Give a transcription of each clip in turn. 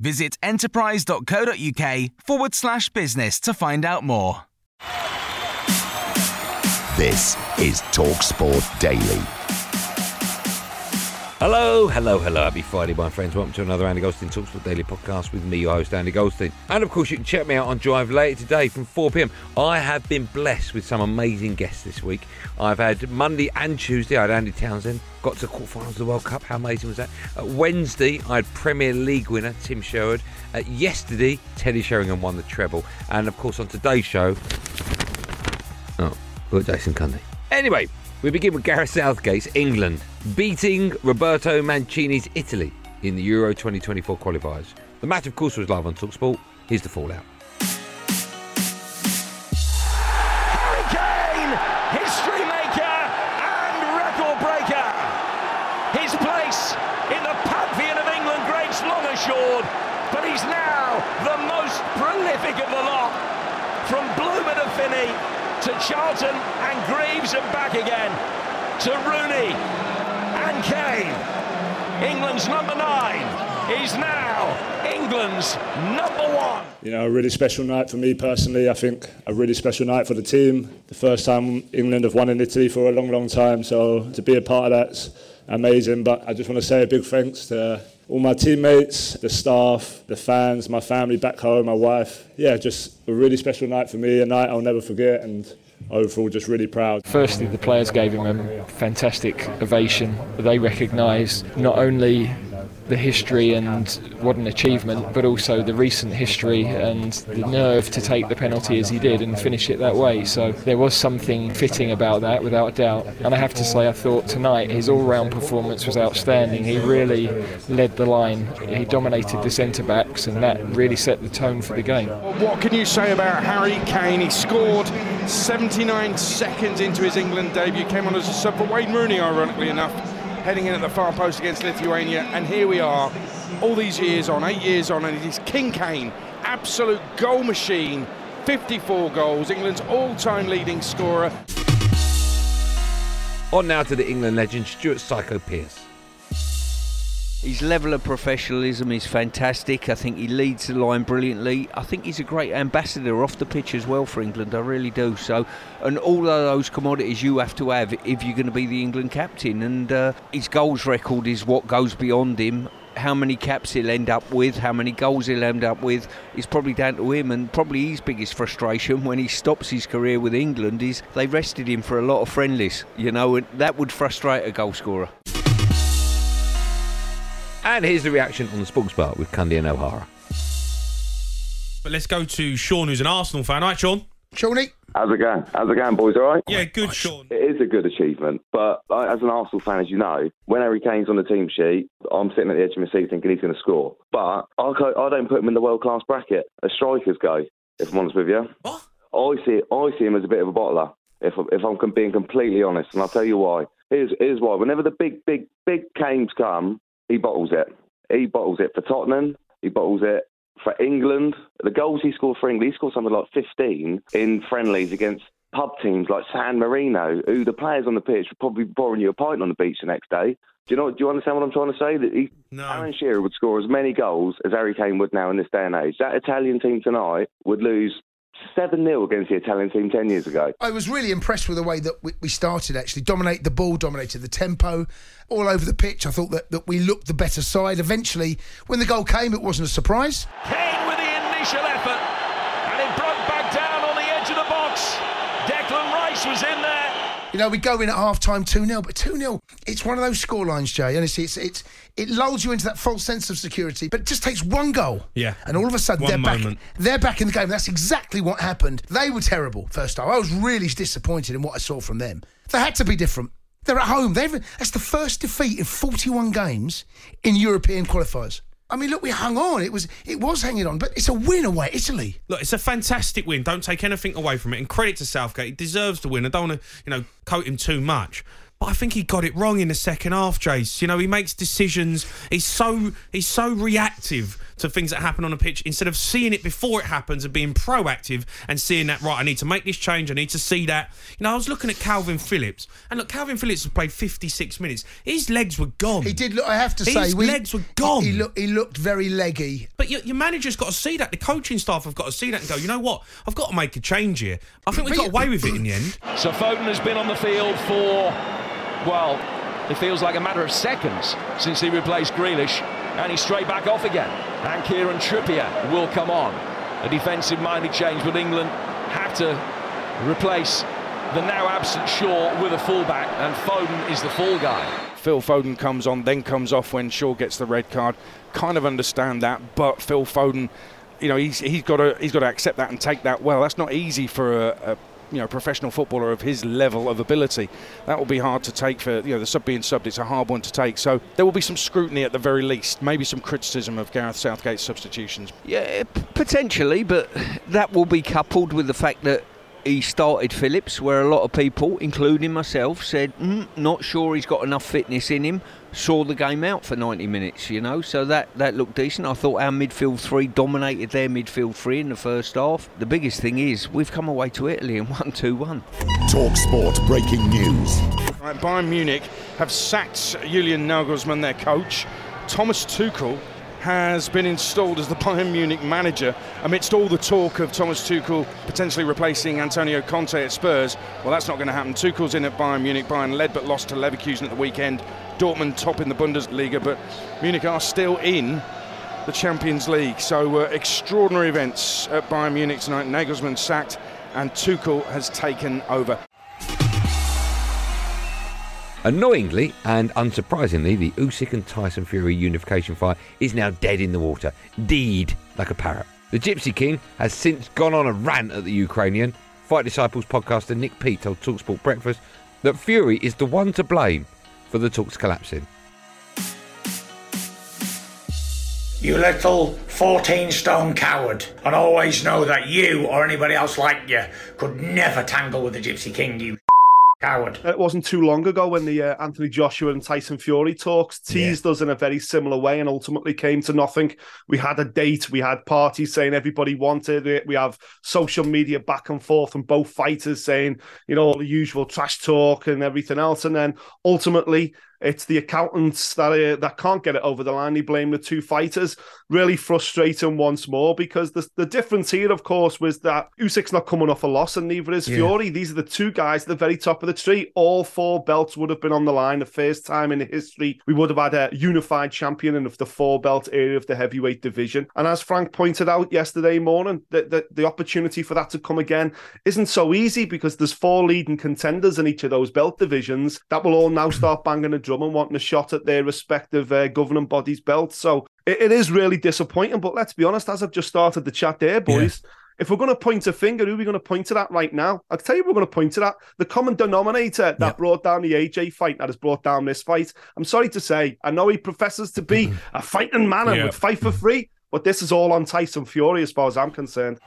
Visit enterprise.co.uk forward slash business to find out more. This is TalkSport Daily. Hello, hello, hello. Happy Friday, my friends. Welcome to another Andy Goldstein Talks Talksport Daily podcast with me, your host, Andy Goldstein. And of course, you can check me out on Drive later today from 4 pm. I have been blessed with some amazing guests this week. I've had Monday and Tuesday, I had Andy Townsend, got to the quarterfinals of the World Cup. How amazing was that? Wednesday, I had Premier League winner Tim Sherwood. Uh, yesterday, Teddy Sheringham won the treble. And of course, on today's show, oh, we Jason Cundy. Anyway, we begin with Gareth Southgate's England beating Roberto Mancini's Italy in the Euro 2024 qualifiers. The match, of course, was live on Talksport. Here's the fallout. History maker and record breaker. His place in the pantheon of England greats long assured, but he's now the most prolific of the lot. From Bloomer to Finney, to Charlton and Greaves and back again, to Rooney Kane. England's number nine is now England's number one. You know, a really special night for me personally. I think a really special night for the team. The first time England have won in Italy for a long, long time. So to be a part of that's amazing. But I just want to say a big thanks to all my teammates, the staff, the fans, my family back home, my wife. Yeah, just a really special night for me, a night I'll never forget. And overall, just really proud. Firstly, the players gave him a fantastic ovation. They recognised not only the history and what an achievement, but also the recent history and the nerve to take the penalty as he did and finish it that way. So there was something fitting about that, without a doubt. And I have to say, I thought tonight his all round performance was outstanding. He really led the line, he dominated the centre backs, and that really set the tone for the game. What can you say about Harry Kane? He scored 79 seconds into his England debut, came on as a sub for Wayne Rooney, ironically enough heading in at the far post against Lithuania. And here we are, all these years on, eight years on, and it is King Kane, absolute goal machine. 54 goals, England's all time leading scorer. On now to the England legend, Stuart Psycho Pearce. His level of professionalism is fantastic. I think he leads the line brilliantly. I think he's a great ambassador off the pitch as well for England. I really do. So, and all of those commodities you have to have if you're going to be the England captain. And uh, his goals record is what goes beyond him. How many caps he'll end up with, how many goals he'll end up with, is probably down to him. And probably his biggest frustration when he stops his career with England is they rested him for a lot of friendlies. You know, and that would frustrate a goalscorer. And here's the reaction on the Sports Bar with Cundy and O'Hara. But let's go to Sean, who's an Arsenal fan. All right, Sean. Shawnee. How's it going? How's it going, boys? All right? Yeah, good, Sean. It is a good achievement, but like, as an Arsenal fan, as you know, when Harry Kane's on the team sheet, I'm sitting at the edge of my seat thinking he's going to score. But I, I don't put him in the world class bracket as strikers go. If I'm honest with you, what? I see I see him as a bit of a bottler. If if I'm being completely honest, and I'll tell you why. Here's here's why. Whenever the big big big games come, he bottles it. He bottles it for Tottenham. He bottles it for England. The goals he scored for England, he scored something like 15 in friendlies against pub teams like San Marino, who the players on the pitch were probably be pouring you a pint on the beach the next day. Do you know? Do you understand what I'm trying to say? That he, no. Alan Shearer would score as many goals as Harry Kane would now in this day and age. That Italian team tonight would lose 7 0 against the Italian team 10 years ago. I was really impressed with the way that we, we started, actually. Dominate the ball, dominated the tempo, all over the pitch. I thought that, that we looked the better side. Eventually, when the goal came, it wasn't a surprise. Kane with the initial effort. and it broke back down on the edge of the box. Declan Rice was in there. You know, we go in at half time 2 0, but 2 0, it's one of those scorelines, Jay. Honestly, it's, it's, it lulls you into that false sense of security, but it just takes one goal. Yeah. And all of a sudden, One they're back, they're back in the game. That's exactly what happened. They were terrible first half. I was really disappointed in what I saw from them. They had to be different. They're at home. They've, that's the first defeat in 41 games in European qualifiers. I mean, look, we hung on. It was it was hanging on, but it's a win away, Italy. Look, it's a fantastic win. Don't take anything away from it. And credit to Southgate. He deserves the win. I don't want to, you know, coat him too much. But I think he got it wrong in the second half, Jace. You know, he makes decisions. He's so he's so reactive to things that happen on a pitch instead of seeing it before it happens and being proactive and seeing that right. I need to make this change. I need to see that. You know, I was looking at Calvin Phillips, and look, Calvin Phillips has played 56 minutes. His legs were gone. He did look. I have to His say, we- legs were gone. He, looked. He looked very leggy. But your, your manager's got to see that. The coaching staff have got to see that and go, you know what? I've got to make a change here. I think we got away with it in the end. So Foden has been on the field for, well, it feels like a matter of seconds since he replaced Grealish, and he's straight back off again. And Kieran Trippier will come on. A defensive-minded change, but England have to replace the now absent Shaw with a fullback, and Foden is the full guy. Phil Foden comes on, then comes off when Shaw gets the red card. Kind of understand that, but Phil Foden, you know, he's he's got to he's got to accept that and take that well. That's not easy for a, a you know professional footballer of his level of ability. That will be hard to take for you know the sub being subbed. It's a hard one to take. So there will be some scrutiny at the very least, maybe some criticism of Gareth Southgate's substitutions. Yeah, potentially, but that will be coupled with the fact that he started Phillips, where a lot of people, including myself, said, mm, not sure he's got enough fitness in him. Saw the game out for 90 minutes, you know, so that, that looked decent. I thought our midfield three dominated their midfield three in the first half. The biggest thing is we've come away to Italy and won 2 1. Talk Sport breaking news. Right, Bayern Munich have sacked Julian Nagelsmann, their coach. Thomas Tuchel has been installed as the Bayern Munich manager amidst all the talk of Thomas Tuchel potentially replacing Antonio Conte at Spurs. Well, that's not going to happen. Tuchel's in at Bayern Munich. Bayern led but lost to Leverkusen at the weekend. Dortmund top in the Bundesliga, but Munich are still in the Champions League. So uh, extraordinary events at Bayern Munich tonight. Nagelsmann sacked and Tuchel has taken over. Annoyingly and unsurprisingly, the Usyk and Tyson Fury unification fight is now dead in the water. Deed like a parrot. The Gypsy King has since gone on a rant at the Ukrainian. Fight Disciples podcaster Nick Peet told Talksport Breakfast that Fury is the one to blame for the talks collapsing. You little 14 stone coward, and always know that you or anybody else like you could never tangle with the Gypsy King, you coward. It wasn't too long ago when the uh, Anthony Joshua and Tyson Fury talks teased us in a very similar way and ultimately came to nothing. We had a date, we had parties saying everybody wanted it. We have social media back and forth from both fighters saying, you know, all the usual trash talk and everything else. And then ultimately, it's the accountants that uh, that can't get it over the line. They blame the two fighters. Really frustrating once more because the the difference here, of course, was that Usyk's not coming off a loss, and neither is Yeah. Fury. These are the two guys at the very top of the tree. All four belts would have been on the line. The first time in history we would have had a unified champion in of the four belt area of the heavyweight division. And as Frank pointed out yesterday morning, the, the the opportunity for that to come again isn't so easy because there's four leading contenders in each of those belt divisions that will all now start banging a drum and wanting a shot at their respective uh, governing bodies' belts. So it, it is really disappointing. But let's be honest, as I've just started the chat there, boys. If we're going to point a finger, who are we going to point to that right now? I'll tell you, we're going to point to that the common denominator that brought down the AJ fight, that has brought down this fight. I'm sorry to say, I know he professes to be a fighting man and Yeah. would fight for free, but this is all on Tyson Fury as far as I'm concerned.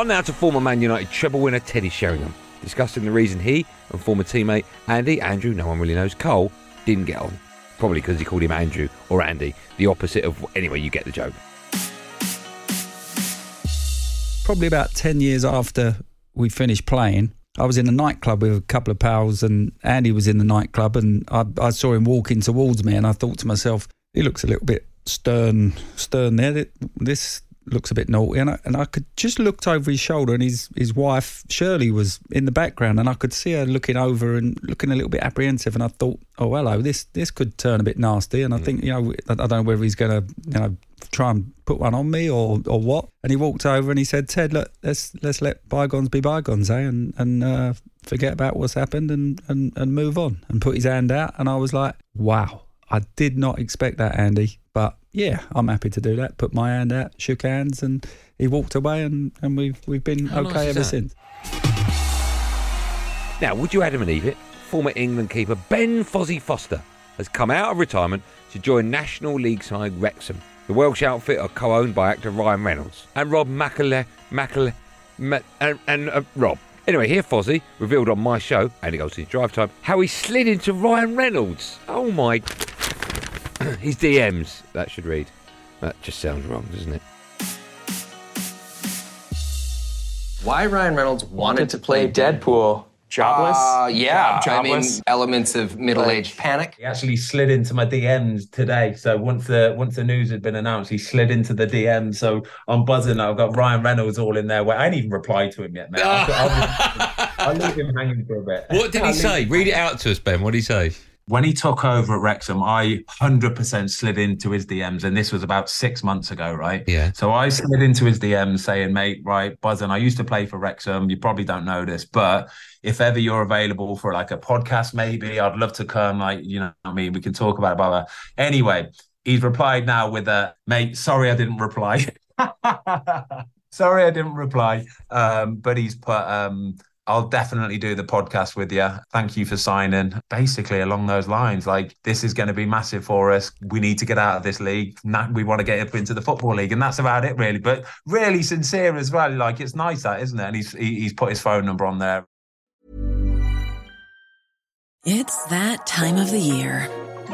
On now to former Man United treble winner Teddy Sheringham, discussing the reason he and former teammate Andy, Andrew, no one really knows, Cole, didn't get on. Probably because he called him Andrew or Andy, the opposite of. Anyway, you get the joke. probably about 10 years after we finished playing, I was in a nightclub with a couple of pals, and Andy was in the nightclub, and I, I saw him walking towards me, and I thought to myself, he looks a little bit stern, stern there. This looks a bit naughty, and I, and I could just looked over his shoulder, and his his wife Shirley was in the background, and I could see her looking over and looking a little bit apprehensive, and I thought, oh hello, this this could turn a bit nasty, and I think you know I, I don't know whether he's going to you know try and put one on me or or what. And he walked over and he said, Ted, look, let's let's let bygones be bygones, eh, and and uh, forget about what's happened and, and and move on, and put his hand out, and I was like, wow. I did not expect that, Andy. But yeah, I'm happy to do that. Put my hand out, shook hands, and he walked away, and, and we've we've been How okay is ever that? since. Now, would you Adam and Eve it? Former England keeper Ben Fozzie Foster has come out of retirement to join National League side Wrexham. The Welsh outfit are co-owned by actor Ryan Reynolds and Rob Macale, Macale, Ma- and, and uh, Rob. Anyway, here Fozzie revealed on my show, and he goes to his drive time, how he slid into Ryan Reynolds. Oh my! his DMs. That should read. That just sounds wrong, doesn't it? Why Ryan Reynolds wanted to play Deadpool? Jobless? Uh, yeah, Yeah, I mean elements of middle-aged panic. He actually slid into my DMs today. So once the once the news had been announced, he slid into the DMs. So I'm buzzing. I've got Ryan Reynolds all in there. Wait, I ain't even replied to him yet, mate. I'll, I'll, I'll leave him hanging for a bit. What did he say? Read it out to us, Ben. What did he say? When he took over at Wrexham, I 100% slid into his DMs, and this was about six months ago, right? Yeah. So I slid into his DMs saying, mate, right, buzzing, I used to play for Wrexham. You probably don't know this, but if ever you're available for like a podcast, maybe I'd love to come. Like, you know, what I mean, we can talk about it. Blah, blah. Anyway, he's replied now with a, mate, sorry I didn't reply. sorry I didn't reply. Um, but he's put, um, I'll definitely do the podcast with you. Thank you for signing. Basically, along those lines, like this is going to be massive for us. We need to get out of this league. We want to get up into the football league, and that's about it, really. But really sincere as well. Like it's nice that, isn't it? And he's he's put his phone number on there. It's that time of the year.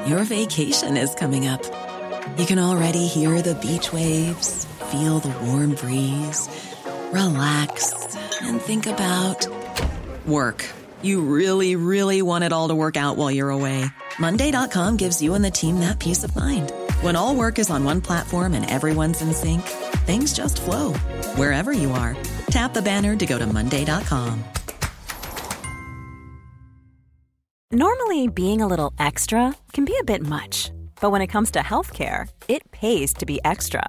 Your vacation is coming up. You can already hear the beach waves, feel the warm breeze, relax, and think about work. You really, really want it all to work out while you're away. Monday.com gives you and the team that peace of mind. When all work is on one platform and everyone's in sync, things just flow wherever you are. Tap the banner to go to Monday.com. Normally, being a little extra can be a bit much, but when it comes to healthcare, it pays to be extra.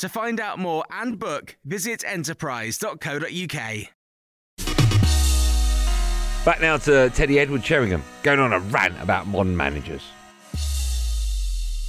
To find out more and book, visit enterprise.co.uk. Back now to Teddy Edward Sheringham going on a rant about modern managers.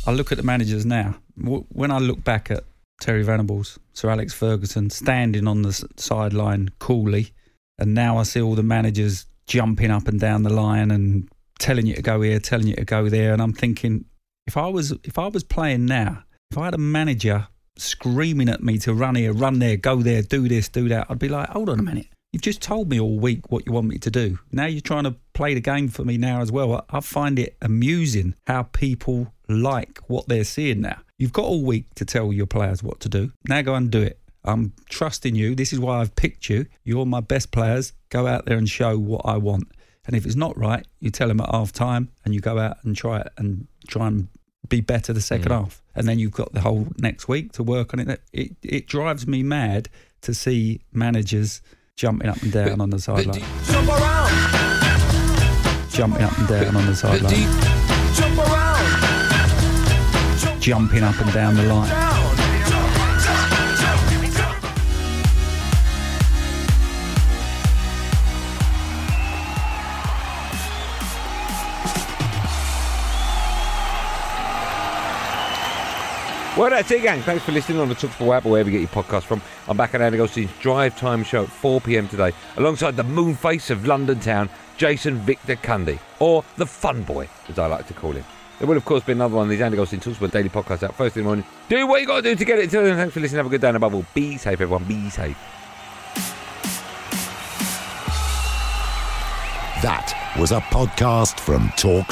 I look at the managers now. When I look back at Terry Venables, Sir Alex Ferguson standing on the sideline coolly, and now I see all the managers jumping up and down the line and telling you to go here, telling you to go there, and I'm thinking, if I was if I was playing now, if I had a manager screaming at me to run here, run there, go there, do this, do that, I'd be like, hold on a minute. You've just told me all week what you want me to do. Now you're trying to play the game for me now as well. I, find it amusing how people like what they're seeing now. You've got all week to tell your players what to do. Now go and do it. I'm trusting you. This is why I've picked you. You're my best players. Go out there and show what I want. And if it's not right, you tell them at half time and you go out and try it and try and be better the second Mm. half. And then you've got the whole next week to work on it. It, it drives me mad to see managers jumping up and down on the sideline. Jump around, Jumping up and down on the sideline. jump around, Jumping up and down the line. Well, that's it, gang. Thanks for listening on the Talksport app or wherever you get your podcast from. I'm back at Andy Goldstein's Drive Time Show at 4 pm today, alongside the moon face of London town, Jason Victor Cundy, or the fun boy, as I like to call him. There will, of course, be another one of these Andy Goldstein Talksport daily podcasts out first thing in the morning. Do what you got to do to get it to them. Thanks for listening. Have a good day, and above all, be safe, everyone. Be safe. That was a podcast from Talk